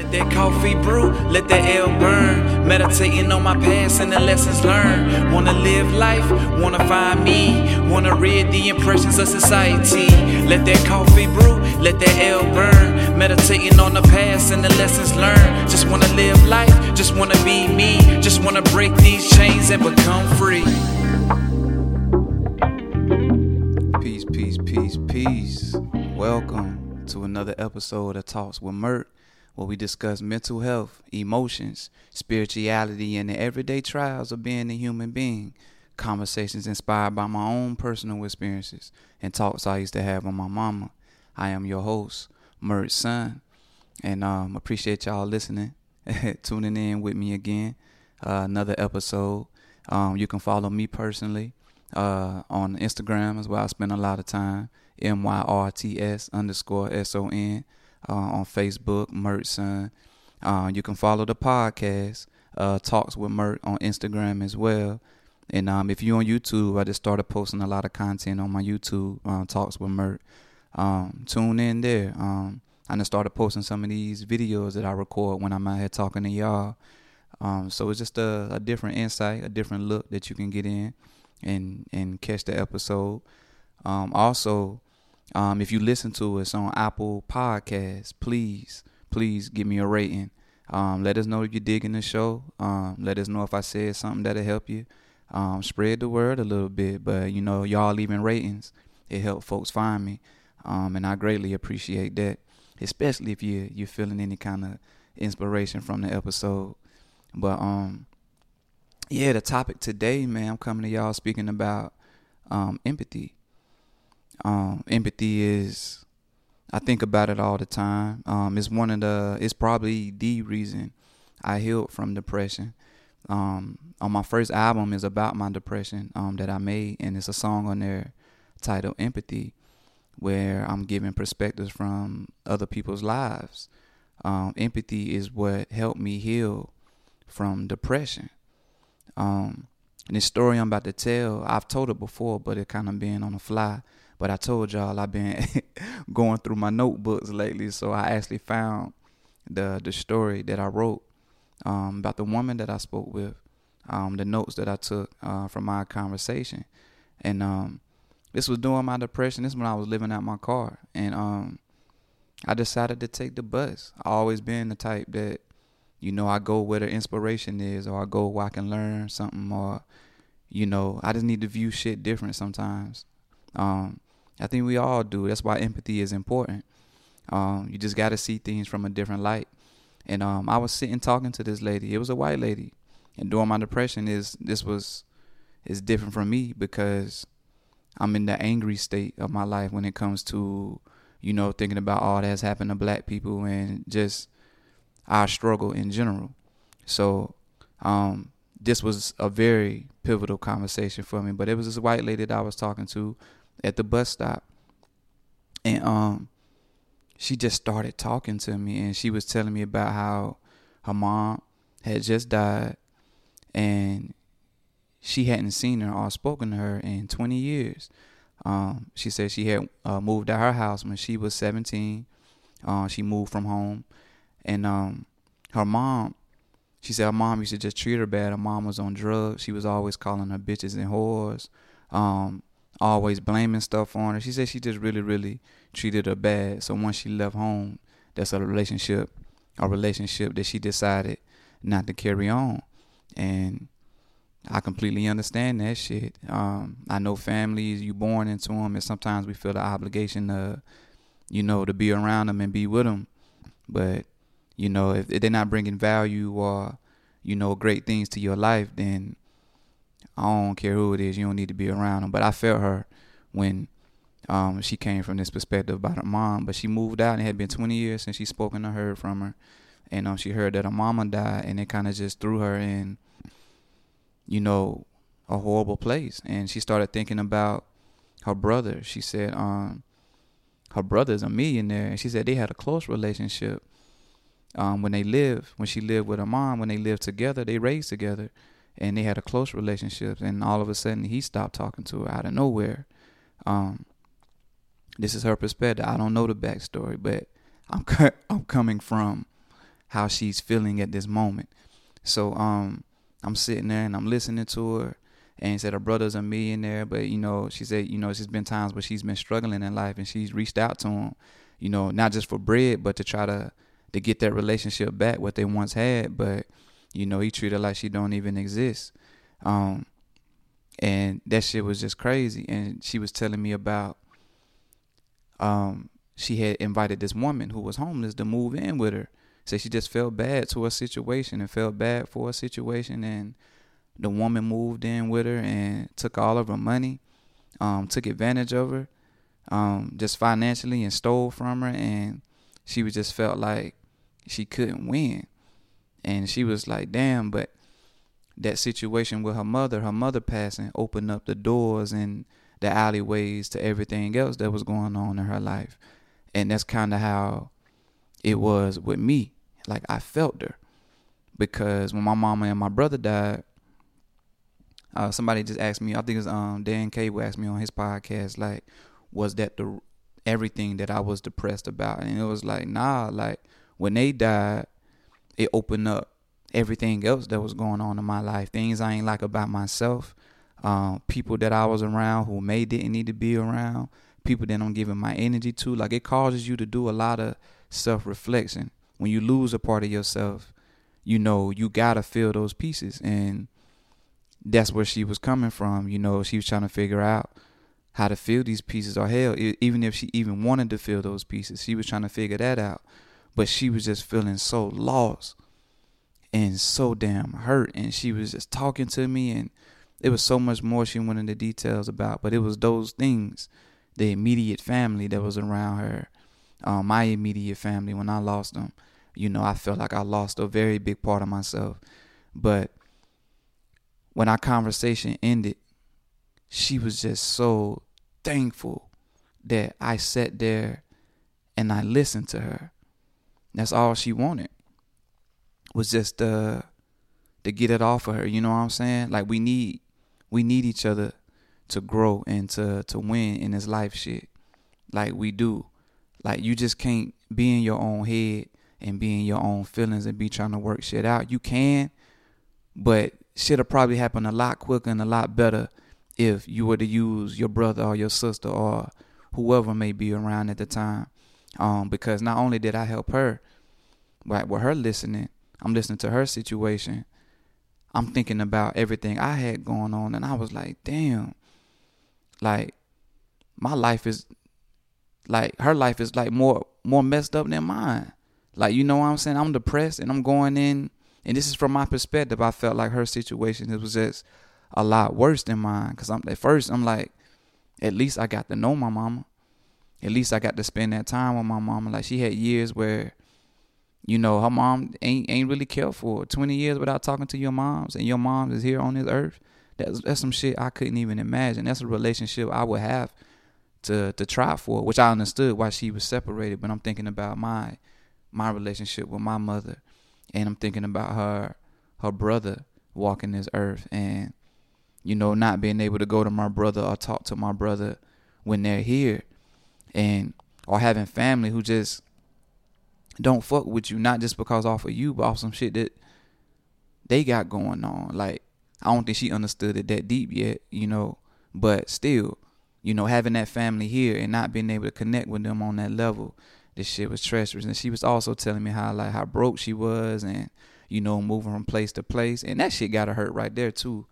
Let that coffee brew, let that L burn. Meditating on my past and the lessons learned. Wanna live life, wanna find me. Wanna read the impressions of society. Let that coffee brew, let that L burn. Meditating on the past and the lessons learned. Just wanna live life, just wanna be me. Just wanna break these chains and become free. Peace, peace, peace, peace. Welcome to another episode of Talks with Myrt, where we discuss mental health, emotions, spirituality, and the everyday trials of being a human being. Conversations inspired by my own personal experiences and talks I used to have with my mama. I am your host, Myrt's son, and um, appreciate y'all listening, tuning in with me again. Uh, another episode. Um, you can follow me personally uh, on Instagram as well. I spend a lot of time. M Y R T S underscore S O N uh, on Facebook, Myrt Son. Uh, you can follow the podcast, uh, Talks with Myrt on Instagram as well. And um, if you're on YouTube, I just started posting a lot of content on my YouTube, uh, Talks with Myrt. Um, tune in there. Um, I just started posting some of these videos that I record when I'm out here talking to y'all. Um, so it's just a, a different insight, a different look that you can get in and and catch the episode. Um, also, um, if you listen to us on Apple Podcasts, please, please give me a rating. Um, let us know if you're digging the show. Um, let us know if I said something that'll help you. Um, spread the word a little bit, but you know, y'all leaving ratings, it helps folks find me, um, and I greatly appreciate that. Especially if you you're feeling any kind of inspiration from the episode. But um, yeah, the topic today, man, I'm coming to y'all speaking about um empathy. Um, empathy is, I think about it all the time. Um, it's one of the, it's probably the reason I healed from depression. Um, on my first album is about my depression um, that I made, and it's a song on there titled "Empathy," where I'm giving perspectives from other people's lives. Um, empathy is what helped me heal from depression. Um, and this story I'm about to tell, I've told it before, but it kind of been on the fly. But I told y'all I've been going through my notebooks lately, so I actually found the the story that I wrote um, about the woman that I spoke with, um, the notes that I took uh, from my conversation, and um, this was during my depression. This is when I was living out my car, and um, I decided to take the bus. I always been the type that, you know, I go where the inspiration is, or I go where I can learn something, or, you know, I just need to view shit different sometimes. Um, I think we all do. That's why empathy is important. Um, you just got to see things from a different light. And um, I was sitting talking to this lady. It was a white lady, and during my depression, is this was is different from me because I'm in the angry state of my life when it comes to you know thinking about all that's happened to black people and just our struggle in general. So um, this was a very pivotal conversation for me. But it was this white lady that I was talking to at the bus stop, and um, she just started talking to me, and she was telling me about how her mom had just died, and she hadn't seen her or spoken to her in 20 years. Um, she said she had uh, moved out her house when she was 17. Uh, she moved from home, and um, her mom, she said her mom used to just treat her bad. Her mom was on drugs. She was always calling her bitches and whores. Um, always blaming stuff on her. She said she just really, really treated her bad. So once she left home, that's a relationship, a relationship that she decided not to carry on. And I completely understand that shit. Um, I know families, you born into them, and sometimes we feel the obligation to, you know, to be around them and be with them. But, you know, if they're not bringing value or, you know, great things to your life, then I don't care who it is. You don't need to be around them. But I felt her when um, she came from this perspective about her mom. But she moved out and it had been 20 years since she spoken to her from her. And um, she heard that her mama died and it kind of just threw her in, you know, a horrible place. And she started thinking about her brother. She said, um, her brother's a millionaire. And she said they had a close relationship. Um, when they lived, when she lived with her mom, when they lived together, they raised together and they had a close relationship and all of a sudden he stopped talking to her out of nowhere um, this is her perspective i don't know the backstory but i'm i'm coming from how she's feeling at this moment. So um I'm sitting there and I'm listening to her and said her brother's a millionaire, but you know, she said, you know, there's been times where she's been struggling in life and she's reached out to him, you know, not just for bread, but to try to to get that relationship back what they once had, but you know, he treated her like she don't even exist. Um and that shit was just crazy and she was telling me about um she had invited this woman who was homeless to move in with her. So she just felt bad to her situation and felt bad for her situation and the woman moved in with her and took all of her money, um, took advantage of her, um, just financially and stole from her and she was just felt like she couldn't win. And she was like, damn, but that situation with her mother, her mother passing, opened up the doors and the alleyways to everything else that was going on in her life. And that's kind of how it was with me. Like I felt her because when my mama and my brother died, uh, somebody just asked me. I think it was um, Dan Cable asked me on his podcast, like, was that the everything that I was depressed about? And it was like, nah. Like when they died, it opened up everything else that was going on in my life. Things I ain't like about myself. Um, people that I was around who may didn't need to be around people that I'm giving my energy to. Like it causes you to do a lot of self reflection. When you lose a part of yourself, you know, you gotta feel those pieces. And that's where she was coming from. You know, she was trying to figure out how to feel these pieces or hell, even if she even wanted to feel those pieces, she was trying to figure that out. But she was just feeling so lost and so damn hurt. And she was just talking to me and it was so much more she went into details about. But it was those things the immediate family that was around her, um, my immediate family, when I lost them, you know, I felt like I lost a very big part of myself. But when our conversation ended, she was just so thankful that I sat there and I listened to her. That's all she wanted was just uh to get it off of her. You know what I'm saying? Like we need we need each other to grow and to to win in this life shit like we do. Like you just can't be in your own head and be in your own feelings and be trying to work shit out. You can, but shit'll probably happen a lot quicker and a lot better if you were to use your brother or your sister or whoever may be around at the time. Um, because not only did I help her, but with her listening, I'm listening to her situation. I'm thinking about everything I had going on, and I was like, damn, like my life is like her life is like more more messed up than mine. Like you know what I'm saying? I'm depressed and I'm going in and this is from my perspective. I felt like her situation it was just a lot worse than mine cuz I'm at first I'm like at least I got to know my mama. At least I got to spend that time with my mama. Like she had years where you know, her mom ain't ain't really care for 20 years without talking to your moms and your mom is here on this earth. That's that's some shit I couldn't even imagine. That's a relationship I would have to to try for, which I understood why she was separated. But I'm thinking about my my relationship with my mother, and I'm thinking about her her brother walking this earth, and you know not being able to go to my brother or talk to my brother when they're here, and or having family who just don't fuck with you, not just because off of you, but off some shit that they got going on. Like I don't think she understood it that deep yet, you know. But still, you know, having that family here and not being able to connect with them on that level, this shit was treacherous. And she was also telling me how like how broke she was and, you know, moving from place to place. And that shit got her hurt right there too.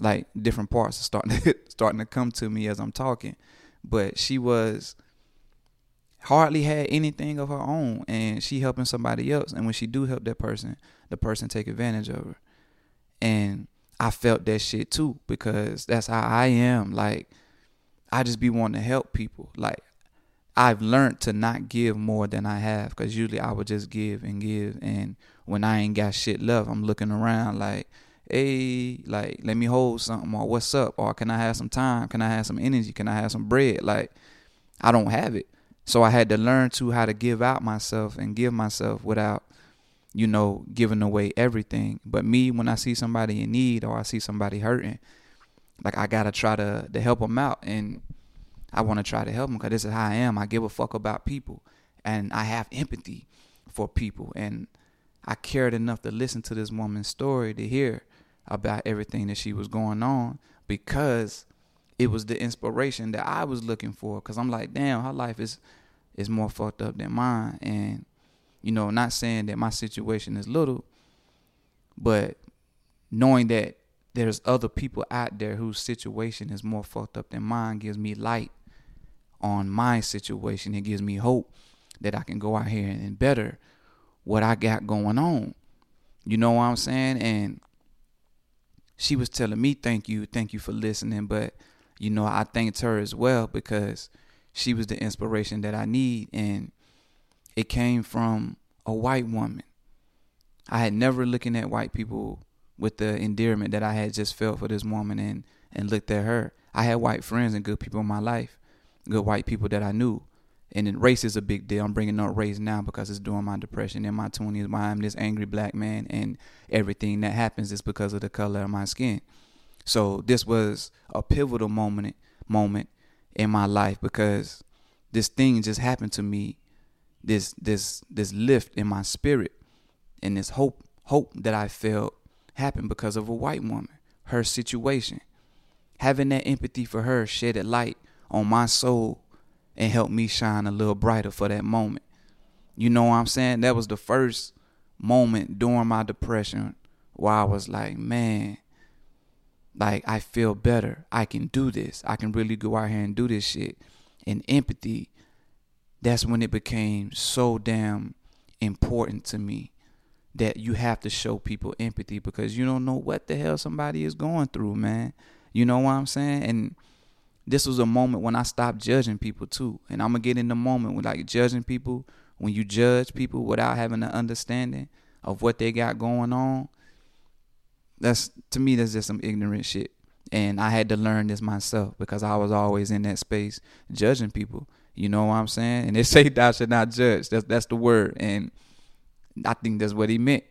Like different parts are starting to starting to come to me as I'm talking. But she was hardly had anything of her own and she helping somebody else. And when she do help that person, the person take advantage of her. And I felt that shit too because that's how I am. Like I just be wanting to help people. Like I've learned to not give more than I have because usually I would just give and give, and when I ain't got shit left, I'm looking around like, hey, like let me hold something or what's up or can I have some time? Can I have some energy? Can I have some bread? Like I don't have it, so I had to learn to how to give out myself and give myself without you know, giving away everything. But me, when I see somebody in need or I see somebody hurting, like I gotta try to to help them out, and I want to try to help them because this is how I am. I give a fuck about people, and I have empathy for people, and I cared enough to listen to this woman's story to hear about everything that she was going on because it was the inspiration that I was looking for. Cause I'm like, damn, her life is is more fucked up than mine. And, you know, not saying that my situation is little, but knowing that there's other people out there whose situation is more fucked up than mine gives me light on my situation. It gives me hope that I can go out here and better what I got going on. You know what I'm saying? And she was telling me thank you, thank you for listening, but you know, I thanked her as well because she was the inspiration that I need and it came from a white woman. I had never looking at white people with the endearment that I had just felt for this woman and and looked at her. I had white friends and good people in my life, good white people that I knew. And then race is a big deal. I'm bringing up race now because it's during my depression in my 20s why I'm this angry black man and everything that happens is because of the color of my skin. So this was a pivotal moment moment in my life because this thing just happened to me this this this lift in my spirit and this hope hope that I felt happened because of a white woman her situation. Having that empathy for her shed a light on my soul and helped me shine a little brighter for that moment. You know what I'm saying? That was the first moment during my depression where I was like man like I feel better. I can do this. I can really go out here and do this shit. And empathy, that's when it became so damn important to me that you have to show people empathy because you don't know what the hell somebody is going through, man. You know what I'm saying? And this was a moment when I stopped judging people too. And I'm gonna get in the moment with like judging people. When you judge people without having an understanding of what they got going on, that's to me that's just some ignorant shit. And I had to learn this myself because I was always in that space judging people. You know what I'm saying? And they say thou should not judge. That's that's the word. And I think that's what he meant.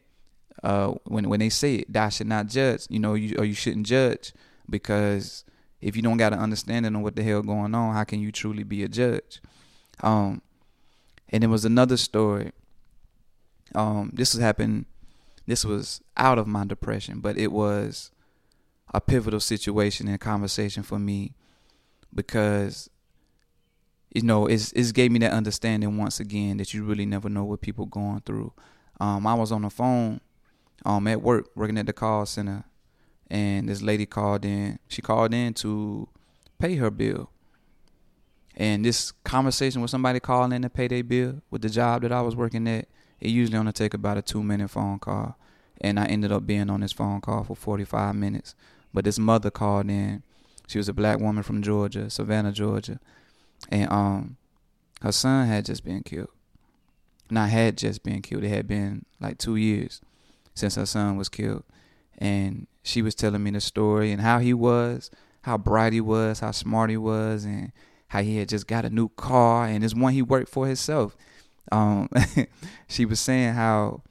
Uh, when when they say it, thou should not judge, you know, you or you shouldn't judge because if you don't got an understanding of what the hell going on, how can you truly be a judge? Um, and there was another story. Um, this happened this was out of my depression, but it was a pivotal situation and conversation for me because you know it's it's gave me that understanding once again that you really never know what people going through. Um, I was on the phone um at work working at the call center and this lady called in. She called in to pay her bill. And this conversation with somebody calling in to pay their bill with the job that I was working at, it usually only take about a two minute phone call. And I ended up being on this phone call for 45 minutes. But this mother called in. She was a black woman from Georgia, Savannah, Georgia. And um her son had just been killed. Not had just been killed. It had been like two years since her son was killed. And she was telling me the story and how he was, how bright he was, how smart he was, and how he had just got a new car and it's one he worked for himself. Um, she was saying how,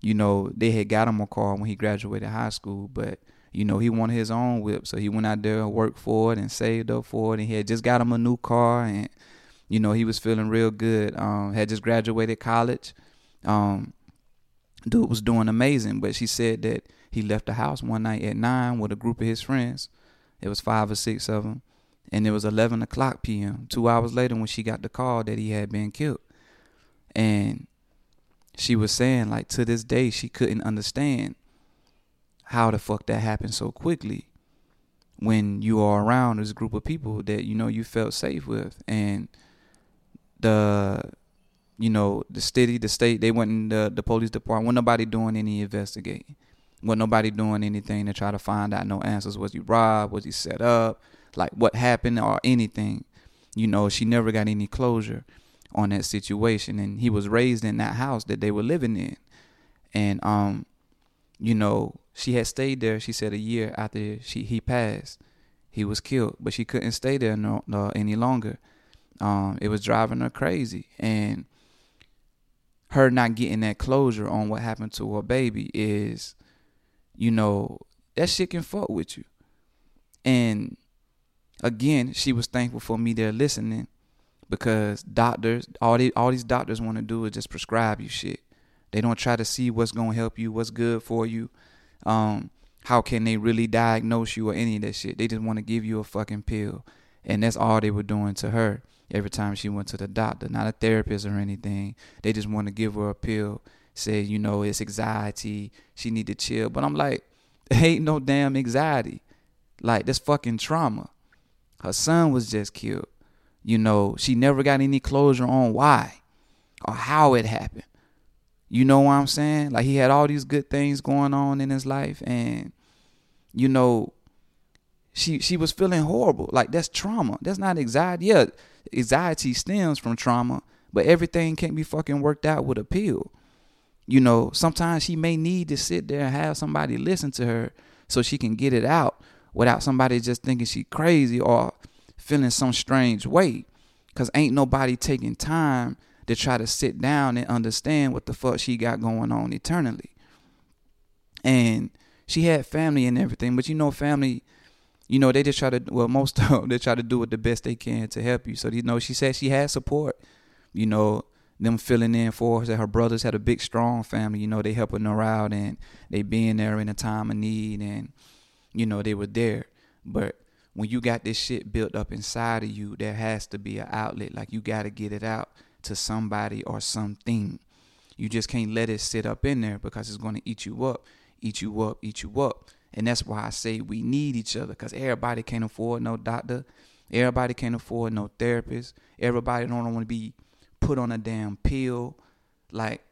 you know, they had got him a car when he graduated high school, but you know, he wanted his own whip, so he went out there and worked for it and saved up for it, and he had just got him a new car, and you know, he was feeling real good. Um, had just graduated college. Um, dude was doing amazing, but she said that he left the house one night at nine with a group of his friends. It was five or six of them, and it was eleven o'clock p.m. Two hours later, when she got the call that he had been killed. And she was saying, like, to this day, she couldn't understand how the fuck that happened so quickly when you are around this group of people that you know you felt safe with. And the you know the city the state they went in the, the police department. Wasn't nobody doing any investigating. Wasn't nobody doing anything to try to find out no answers. Was he robbed? Was he set up? Like what happened or anything? You know she never got any closure on that situation and he was raised in that house that they were living in. And um you know she had stayed there she said a year after she he passed he was killed but she couldn't stay there no, no any longer. Um it was driving her crazy and her not getting that closure on what happened to her baby is you know that shit can fuck with you. And again she was thankful for me there listening because doctors, all these all these doctors want to do is just prescribe you shit. They don't try to see what's gonna help you, what's good for you. Um, how can they really diagnose you or any of that shit? They just want to give you a fucking pill. And that's all they were doing to her every time she went to the doctor, not a therapist or anything. They just want to give her a pill, say, you know, it's anxiety, she need to chill. But I'm like, ain't no damn anxiety. Like, that's fucking trauma. Her son was just killed. You know, she never got any closure on why or how it happened. You know what I'm saying? Like he had all these good things going on in his life and you know she she was feeling horrible. Like that's trauma. That's not anxiety. Yeah, anxiety stems from trauma, but everything can't be fucking worked out with a pill. You know, sometimes she may need to sit there and have somebody listen to her so she can get it out without somebody just thinking she crazy or feeling some strange way. Cause ain't nobody taking time to try to sit down and understand what the fuck she got going on eternally. And she had family and everything, but you know, family, you know, they just try to well, most of them they try to do it the best they can to help you. So you know, she said she had support. You know, them filling in for her. That her brothers had a big, strong family. You know, they helping her out and they being there in a time of need, and you know they were there. But when you got this shit built up inside of you, there has to be an outlet. Like you got to get it out to somebody or something. You just can't let it sit up in there because it's going to eat you up, eat you up, eat you up. And that's why I say we need each other because everybody can't afford no doctor. Everybody can't afford no therapist. Everybody don't want to be put on a damn pill. Like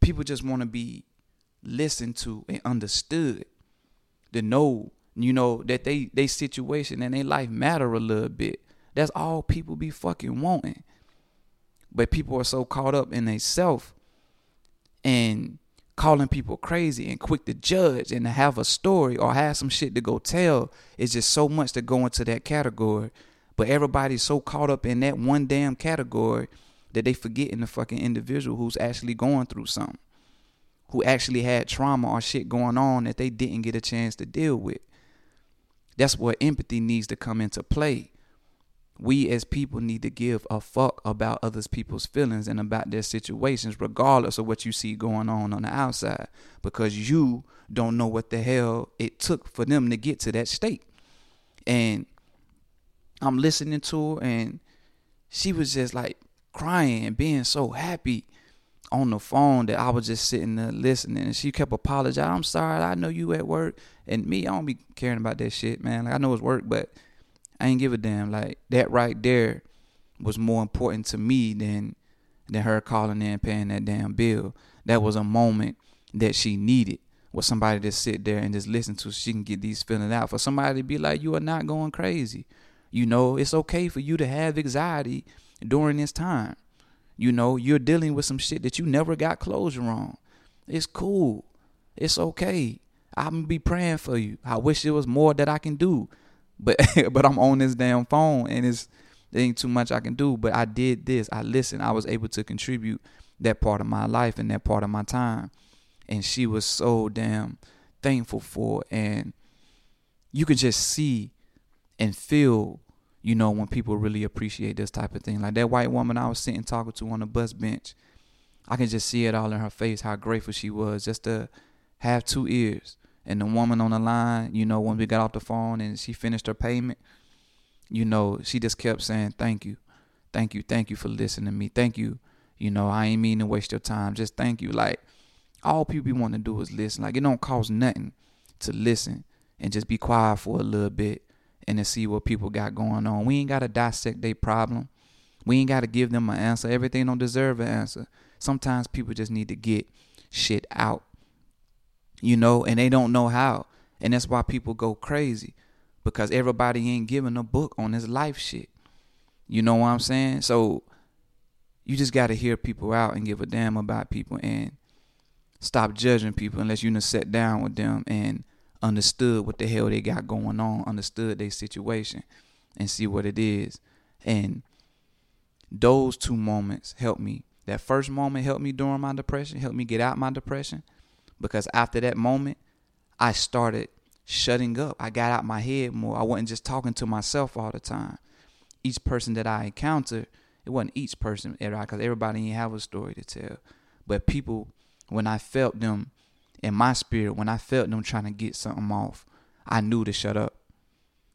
people just want to be listened to and understood. To know, you know, that they they situation and their life matter a little bit. That's all people be fucking wanting. But people are so caught up in self and calling people crazy and quick to judge and to have a story or have some shit to go tell. It's just so much to go into that category. But everybody's so caught up in that one damn category that they forgetting the fucking individual who's actually going through something. Who actually had trauma or shit going on that they didn't get a chance to deal with. That's where empathy needs to come into play. We as people need to give a fuck about others people's feelings and about their situations regardless of what you see going on on the outside because you don't know what the hell it took for them to get to that state. And i'm listening to her and she was just like crying and being so happy on the phone that I was just sitting there listening and she kept apologizing. I'm sorry, I know you at work. And me, I don't be caring about that shit, man. Like I know it's work, but I ain't give a damn. Like that right there was more important to me than than her calling in paying that damn bill. That was a moment that she needed with somebody to sit there and just listen to so she can get these feelings out. For somebody to be like, you are not going crazy. You know, it's okay for you to have anxiety during this time. You know, you're dealing with some shit that you never got closure on. It's cool. It's okay. I'm gonna be praying for you. I wish there was more that I can do. But but I'm on this damn phone and it's there ain't too much I can do. But I did this. I listened. I was able to contribute that part of my life and that part of my time. And she was so damn thankful for it. And you could just see and feel, you know, when people really appreciate this type of thing. Like that white woman I was sitting talking to on the bus bench. I can just see it all in her face how grateful she was just to have two ears and the woman on the line, you know, when we got off the phone and she finished her payment, you know, she just kept saying, Thank you. Thank you. Thank you for listening to me. Thank you. You know, I ain't mean to waste your time. Just thank you. Like, all people want to do is listen. Like, it don't cost nothing to listen and just be quiet for a little bit and to see what people got going on. We ain't got to dissect their problem. We ain't got to give them an answer. Everything don't deserve an answer. Sometimes people just need to get shit out you know, and they don't know how. And that's why people go crazy because everybody ain't giving a book on this life shit. You know what I'm saying? So you just got to hear people out and give a damn about people and stop judging people unless you done sat down with them and understood what the hell they got going on, understood their situation and see what it is. And those two moments helped me. That first moment helped me during my depression, helped me get out my depression because after that moment, I started shutting up. I got out my head more. I wasn't just talking to myself all the time. Each person that I encountered, it wasn't each person, because everybody didn't have a story to tell. But people when I felt them in my spirit, when I felt them trying to get something off, I knew to shut up.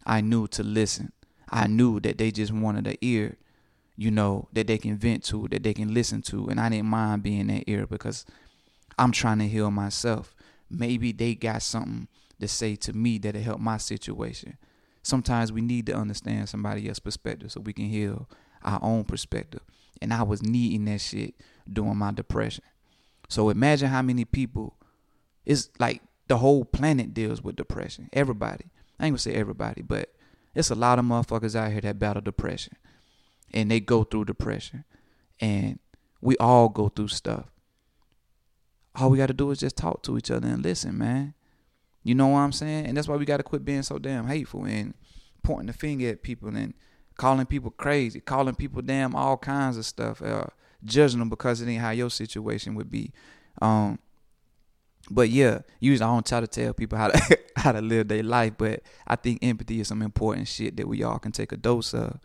I knew to listen. I knew that they just wanted an ear, you know, that they can vent to, that they can listen to. And I didn't mind being that ear because I'm trying to heal myself. Maybe they got something to say to me that'll help my situation. Sometimes we need to understand somebody else's perspective so we can heal our own perspective. And I was needing that shit during my depression. So imagine how many people it's like the whole planet deals with depression. Everybody. I ain't gonna say everybody, but it's a lot of motherfuckers out here that battle depression. And they go through depression. And we all go through stuff. All we gotta do is just talk to each other and listen, man. You know what I'm saying? And that's why we gotta quit being so damn hateful and pointing the finger at people and calling people crazy, calling people damn all kinds of stuff, uh, judging them because it ain't how your situation would be. Um, but yeah, usually I don't try to tell people how to how to live their life, but I think empathy is some important shit that we all can take a dose of.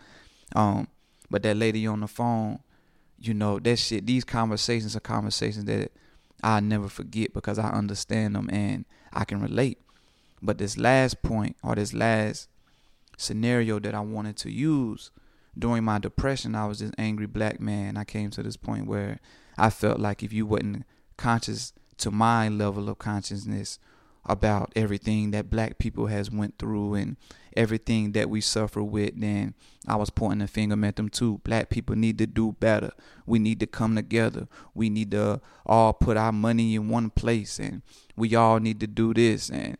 Um, but that lady on the phone, you know, that shit. These conversations are conversations that I never forget because I understand them and I can relate. But this last point or this last scenario that I wanted to use during my depression, I was this angry black man. I came to this point where I felt like if you wasn't conscious to my level of consciousness about everything that black people has went through and everything that we suffer with then i was pointing the finger at them too. Black people need to do better. We need to come together. We need to all put our money in one place and we all need to do this. And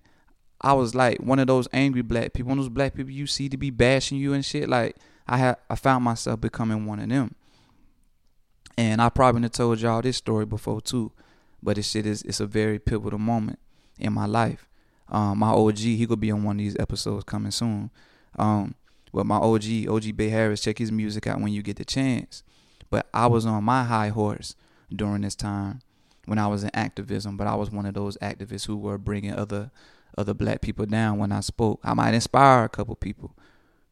i was like one of those angry black people one of those black people you see to be bashing you and shit. Like i had i found myself becoming one of them. And i probably told y'all this story before too but this shit is it's a very pivotal moment in my life. Um, my OG, he could be on one of these episodes coming soon. Um, but my OG, OG Bay Harris, check his music out when you get the chance. But I was on my high horse during this time when I was in activism. But I was one of those activists who were bringing other other black people down when I spoke. I might inspire a couple people,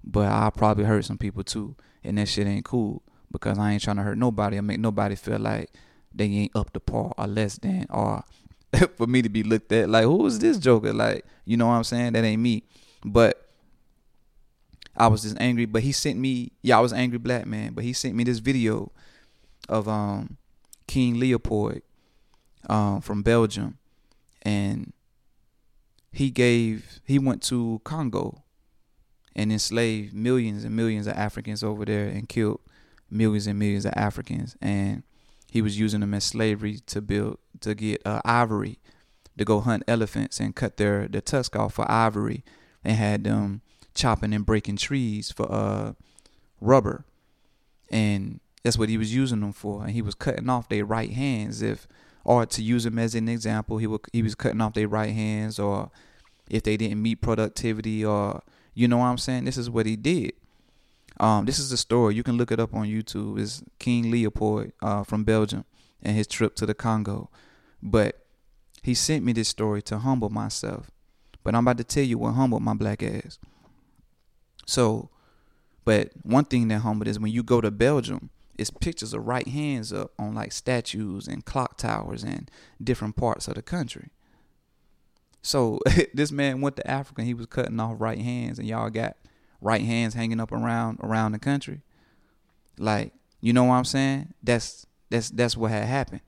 but I probably hurt some people too. And that shit ain't cool because I ain't trying to hurt nobody or make nobody feel like they ain't up to par or less than or for me to be looked at. Like who is this joker? Like you know what i'm saying? That ain't me. But i was just angry. But he sent me yeah i was angry black man but he sent me this video of um king leopold um from belgium. And he gave he went to congo and enslaved millions and millions of africans over there and killed millions and millions of africans. And he was using them as slavery to build to get uh, ivory to go hunt elephants and cut their their tusk off for ivory and had them chopping and breaking trees for uh rubber. And that's what he was using them for. And he was cutting off their right hands if or to use them as an example he would he was cutting off their right hands or if they didn't meet productivity or you know what I'm saying? This is what he did um, this is the story. You can look it up on YouTube. It's King Leopold uh, from Belgium and his trip to the Congo. But he sent me this story to humble myself. But I'm about to tell you what humbled my black ass. So, but one thing that humbled is when you go to Belgium, it's pictures of right hands up on like statues and clock towers and different parts of the country. So this man went to Africa and he was cutting off right hands, and y'all got right hands hanging up around around the country. Like, you know what I'm saying? That's that's that's what had happened.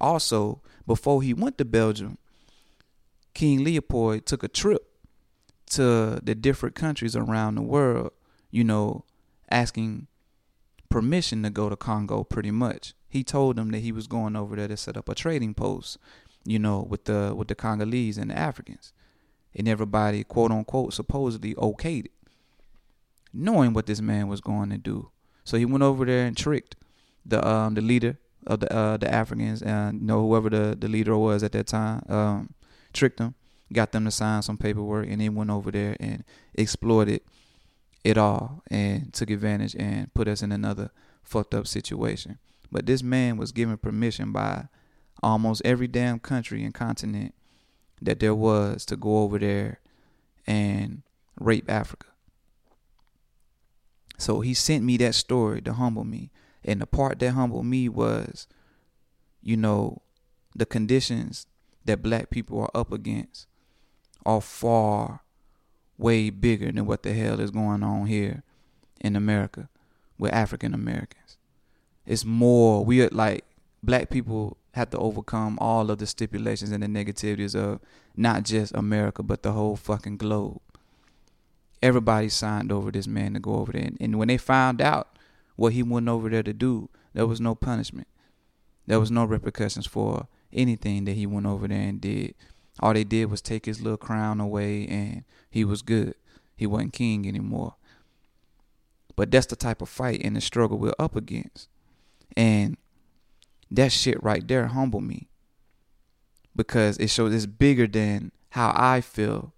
Also, before he went to Belgium, King Leopold took a trip to the different countries around the world, you know, asking permission to go to Congo pretty much. He told them that he was going over there to set up a trading post, you know, with the with the Congolese and the Africans. And everybody, quote unquote, supposedly okayed it knowing what this man was going to do. So he went over there and tricked the um the leader of the uh the Africans and you know whoever the the leader was at that time um tricked them, got them to sign some paperwork, and then went over there and exploited it all and took advantage and put us in another fucked up situation. But this man was given permission by almost every damn country and continent that there was to go over there and rape Africa. So he sent me that story to humble me. And the part that humbled me was, you know, the conditions that black people are up against are far way bigger than what the hell is going on here in America with African Americans. It's more we are like black people have to overcome all of the stipulations and the negativities of not just America but the whole fucking globe. Everybody signed over this man to go over there, and, and when they found out what he went over there to do, there was no punishment. There was no repercussions for anything that he went over there and did. All they did was take his little crown away and he was good. He wasn't king anymore. But that's the type of fight and the struggle we're up against. And that shit right there humbled me. Because it shows it's bigger than how I feel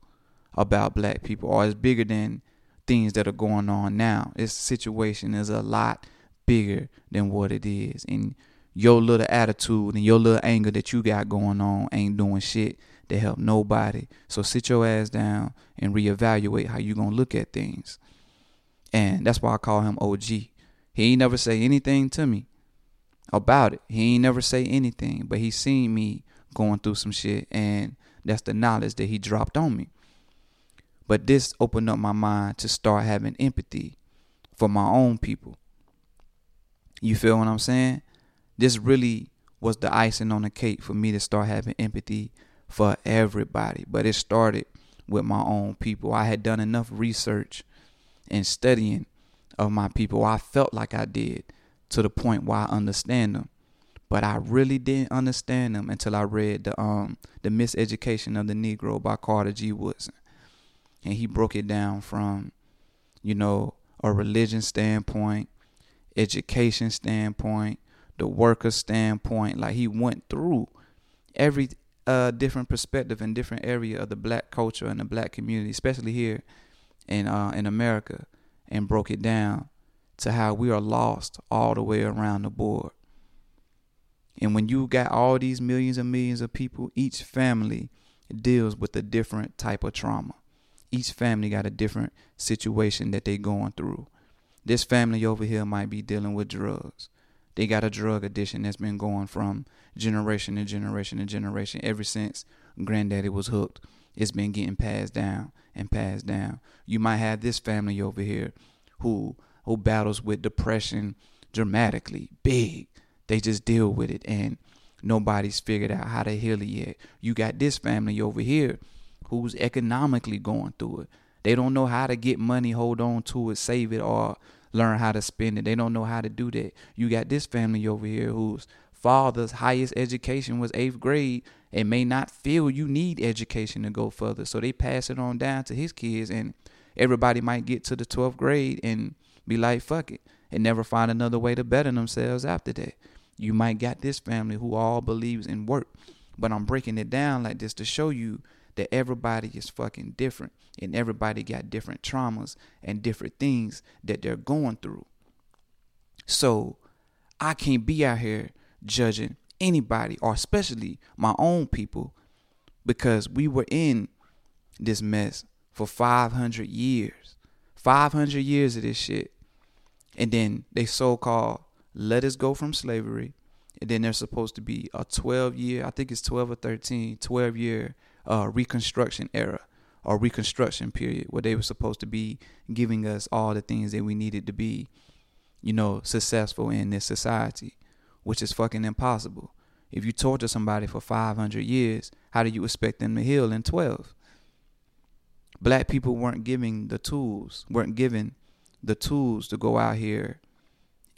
about black people or it's bigger than things that are going on now. This situation is a lot bigger than what it is. And your little attitude and your little anger that you got going on ain't doing shit to help nobody. So sit your ass down and reevaluate how you gonna look at things. And that's why I call him OG. He ain't never say anything to me about it. He ain't never say anything, but he seen me going through some shit and that's the knowledge that he dropped on me. But this opened up my mind to start having empathy for my own people. You feel what I'm saying? This really was the icing on the cake for me to start having empathy for everybody. But it started with my own people. I had done enough research and studying of my people. I felt like I did to the point where I understand them. But I really didn't understand them until I read the um the Miseducation of the Negro by Carter G. Woodson. And he broke it down from, you know, a religion standpoint, education standpoint, the worker standpoint. Like he went through every uh, different perspective and different area of the black culture and the black community, especially here in uh, in America, and broke it down to how we are lost all the way around the board. And when you got all these millions and millions of people, each family deals with a different type of trauma. Each family got a different situation that they going through. This family over here might be dealing with drugs. They got a drug addiction that's been going from generation to generation to generation ever since granddaddy was hooked. It's been getting passed down and passed down. You might have this family over here who who battles with depression dramatically big. They just deal with it and nobody's figured out how to heal it yet. You got this family over here who's economically going through it. They don't know how to get money, hold on to it, save it, or learn how to spend it. They don't know how to do that. You got this family over here whose father's highest education was eighth grade and may not feel you need education to go further. So they pass it on down to his kids and everybody might get to the 12th grade and be like, fuck it, and never find another way to better themselves after that. You might got this family who all believes in work. But I'm breaking it down like this to show you that everybody is fucking different and everybody got different traumas and different things that they're going through. So I can't be out here judging anybody or especially my own people because we were in this mess for 500 years. 500 years of this shit. And then they so called let us go from slavery. And then there's supposed to be a 12 year, I think it's 12 or 13, 12 year uh, Reconstruction era or Reconstruction period where they were supposed to be giving us all the things that we needed to be, you know, successful in this society, which is fucking impossible. If you torture somebody for 500 years, how do you expect them to heal in 12? Black people weren't giving the tools, weren't given the tools to go out here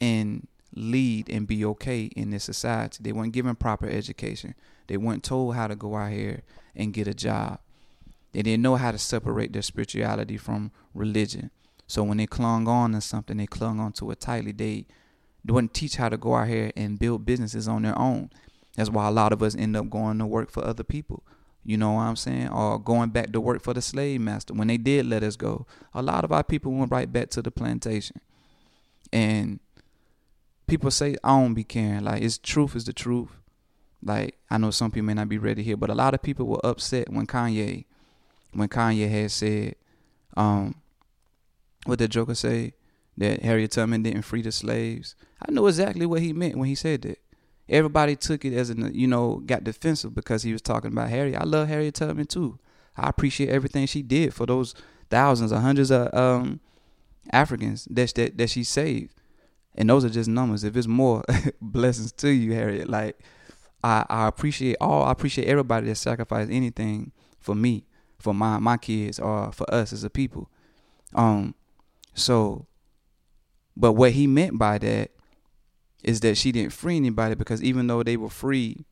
and lead and be okay in this society. They weren't given proper education. They weren't told how to go out here and get a job. They didn't know how to separate their spirituality from religion. So when they clung on to something, they clung on to it tightly. They, wouldn't teach how to go out here and build businesses on their own. That's why a lot of us end up going to work for other people. You know what I'm saying? Or going back to work for the slave master. When they did let us go, a lot of our people went right back to the plantation. And people say I don't be caring. Like it's truth is the truth. Like I know some people may not be ready here, but a lot of people were upset when Kanye, when Kanye had said, um, what did Joker say that Harriet Tubman didn't free the slaves. I know exactly what he meant when he said that. everybody took it as a you know got defensive because he was talking about Harriet. I love Harriet Tubman too. I appreciate everything she did for those thousands or hundreds of um, Africans that, that that she saved. And those are just numbers. If it's more, blessings to you, Harriet. Like I, I appreciate all I appreciate everybody that sacrificed anything for me, for my my kids, or for us as a people. Um so but what he meant by that is that she didn't free anybody because even though they were free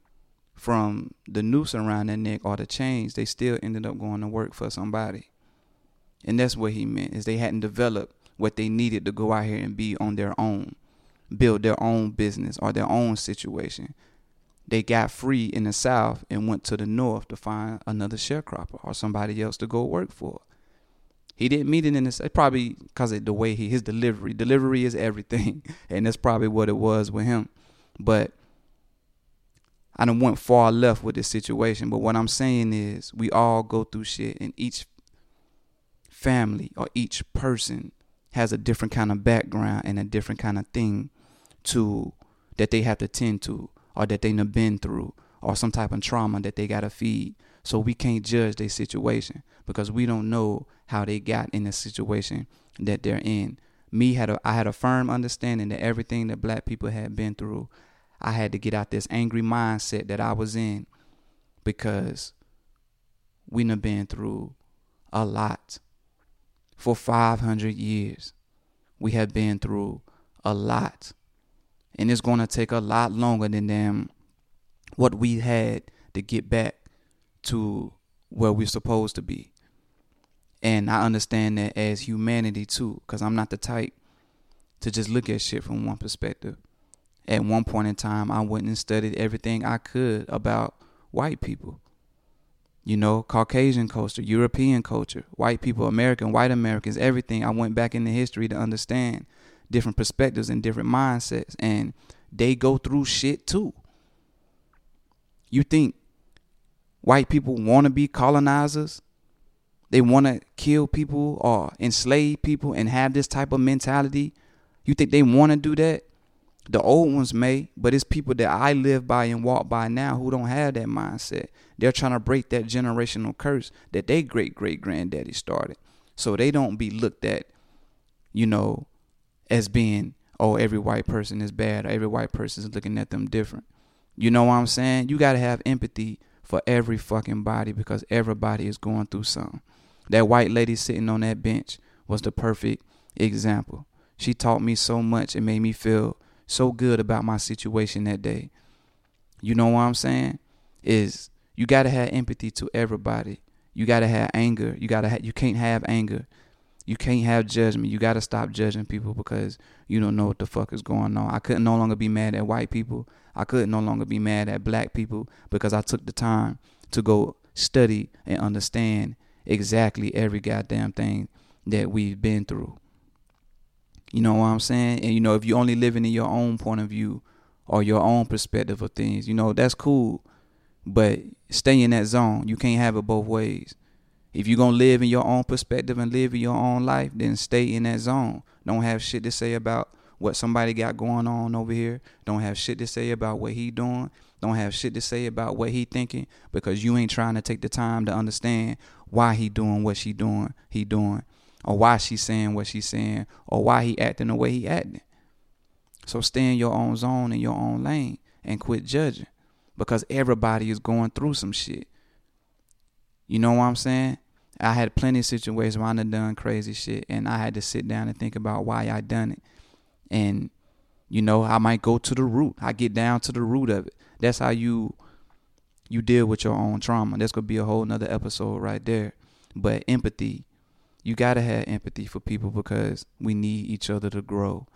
from the noose around their neck or the chains, they still ended up going to work for somebody. And that's what he meant is they hadn't developed what they needed to go out here and be on their own, build their own business or their own situation. They got free in the South and went to the North to find another sharecropper or somebody else to go work for. He didn't meet it in this probably because of the way he his delivery. Delivery is everything, and that's probably what it was with him. But I don't went far left with this situation. But what I'm saying is, we all go through shit, and each family or each person has a different kind of background and a different kind of thing to that they have to tend to or that they have been through or some type of trauma that they gotta feed. So we can't judge their situation because we don't know how they got in the situation that they're in. Me had a I had a firm understanding that everything that black people had been through, I had to get out this angry mindset that I was in because we have been through a lot for 500 years. We have been through a lot. And it's going to take a lot longer than them what we had to get back to where we're supposed to be. And I understand that as humanity too, because I'm not the type to just look at shit from one perspective. At one point in time, I went and studied everything I could about white people you know, Caucasian culture, European culture, white people, American, white Americans, everything. I went back into history to understand different perspectives and different mindsets. And they go through shit too. You think white people want to be colonizers? They want to kill people or enslave people and have this type of mentality? You think they want to do that? The old ones may, but it's people that I live by and walk by now who don't have that mindset. They're trying to break that generational curse that they great great granddaddy started. So they don't be looked at, you know, as being, oh, every white person is bad or every white person is looking at them different. You know what I'm saying? You got to have empathy for every fucking body because everybody is going through something. That white lady sitting on that bench was the perfect example. She taught me so much and made me feel so good about my situation that day. You know what I'm saying? Is you gotta have empathy to everybody. You gotta have anger. You gotta have, you can't have anger. You can't have judgment. You gotta stop judging people because you don't know what the fuck is going on. I couldn't no longer be mad at white people. I could no longer be mad at black people because I took the time to go study and understand exactly every goddamn thing that we've been through. You know what I'm saying? And you know, if you're only living in your own point of view or your own perspective of things, you know, that's cool. But stay in that zone. You can't have it both ways. If you're gonna live in your own perspective and live in your own life, then stay in that zone. Don't have shit to say about what somebody got going on over here. Don't have shit to say about what he doing. Don't have shit to say about what he thinking because you ain't trying to take the time to understand why he doing what she doing. He doing or why she saying what she saying, or why he acting the way he acting. So stay in your own zone in your own lane and quit judging. Because everybody is going through some shit. You know what I'm saying? I had plenty of situations where I done done crazy shit and I had to sit down and think about why I done it. And, you know, I might go to the root. I get down to the root of it. That's how you you deal with your own trauma. That's gonna be a whole nother episode right there. But empathy you gotta have empathy for people because we need each other to grow.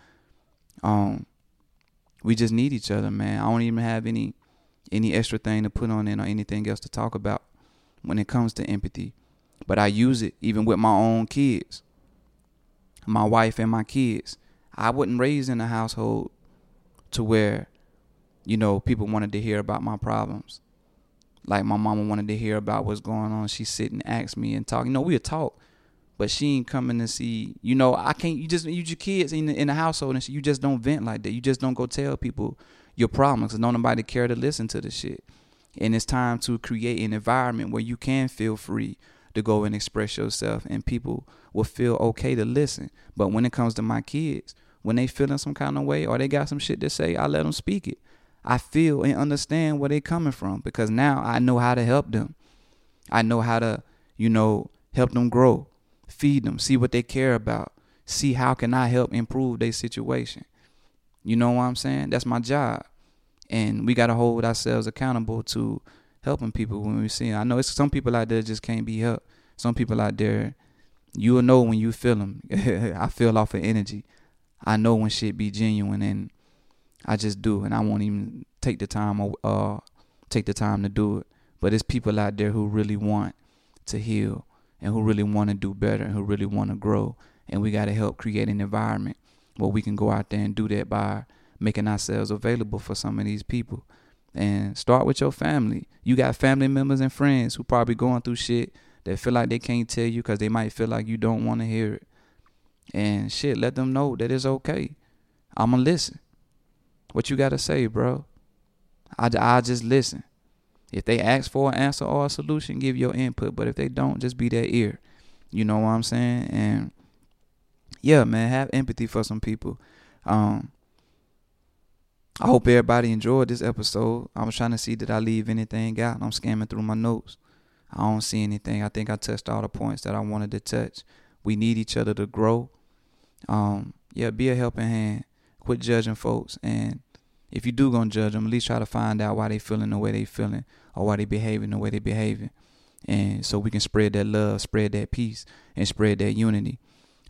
Um, we just need each other, man. I don't even have any any extra thing to put on it or anything else to talk about when it comes to empathy. But I use it even with my own kids, my wife and my kids. I wasn't raised in a household to where, you know, people wanted to hear about my problems. Like my mama wanted to hear about what's going on. She sit and ask me and talk. You know, we would talk but she ain't coming to see. You know, I can't. You just you your kids in the, in the household, and you just don't vent like that. You just don't go tell people your problems because nobody care to listen to the shit. And it's time to create an environment where you can feel free to go and express yourself and people will feel okay to listen. But when it comes to my kids, when they feeling some kind of way or they got some shit to say, I let them speak it. I feel and understand where they coming from because now I know how to help them. I know how to, you know, help them grow, feed them, see what they care about, see how can I help improve their situation. You know what I'm saying? That's my job. And we got to hold ourselves accountable to helping people when we see them. I know it's some people out there just can't be helped. Some people out there, you'll know when you feel them. I feel off of energy. I know when shit be genuine and I just do and I won't even take the time uh take the time to do it. But it's people out there who really want to heal and who really want to do better and who really want to grow. And we got to help create an environment where we can go out there and do that by making ourselves available for some of these people. And start with your family. You got family members and friends who probably going through shit that feel like they can't tell you because they might feel like you don't want to hear it. And shit, let them know that it's okay. I'ma listen. What you gotta say, bro? I I just listen. If they ask for an answer or a solution, give your input. But if they don't, just be their ear. You know what I'm saying? And yeah, man, have empathy for some people. Um, I hope everybody enjoyed this episode. I was trying to see did I leave anything out. I'm scamming through my notes. I don't see anything. I think I touched all the points that I wanted to touch. We need each other to grow. Um, yeah, be a helping hand. Quit judging folks, and if you do gonna judge them, at least try to find out why they feeling the way they feeling or why they behaving the way they behaving, and so we can spread that love, spread that peace, and spread that unity.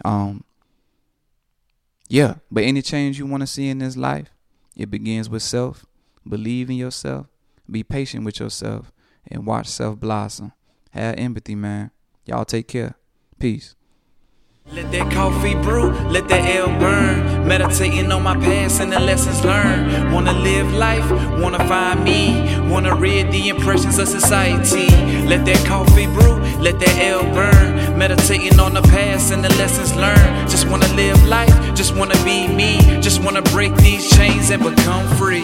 Um, yeah, but any change you want to see in this life, it begins with self. Believe in yourself. Be patient with yourself, and watch self blossom. Have empathy, man. Y'all take care. Peace. Let that coffee brew, let that L burn. Meditating on my past and the lessons learned. Wanna live life, wanna find me. Wanna read the impressions of society. Let that coffee brew, let that L burn. Meditating on the past and the lessons learned. Just wanna live life, just wanna be me. Just wanna break these chains and become free.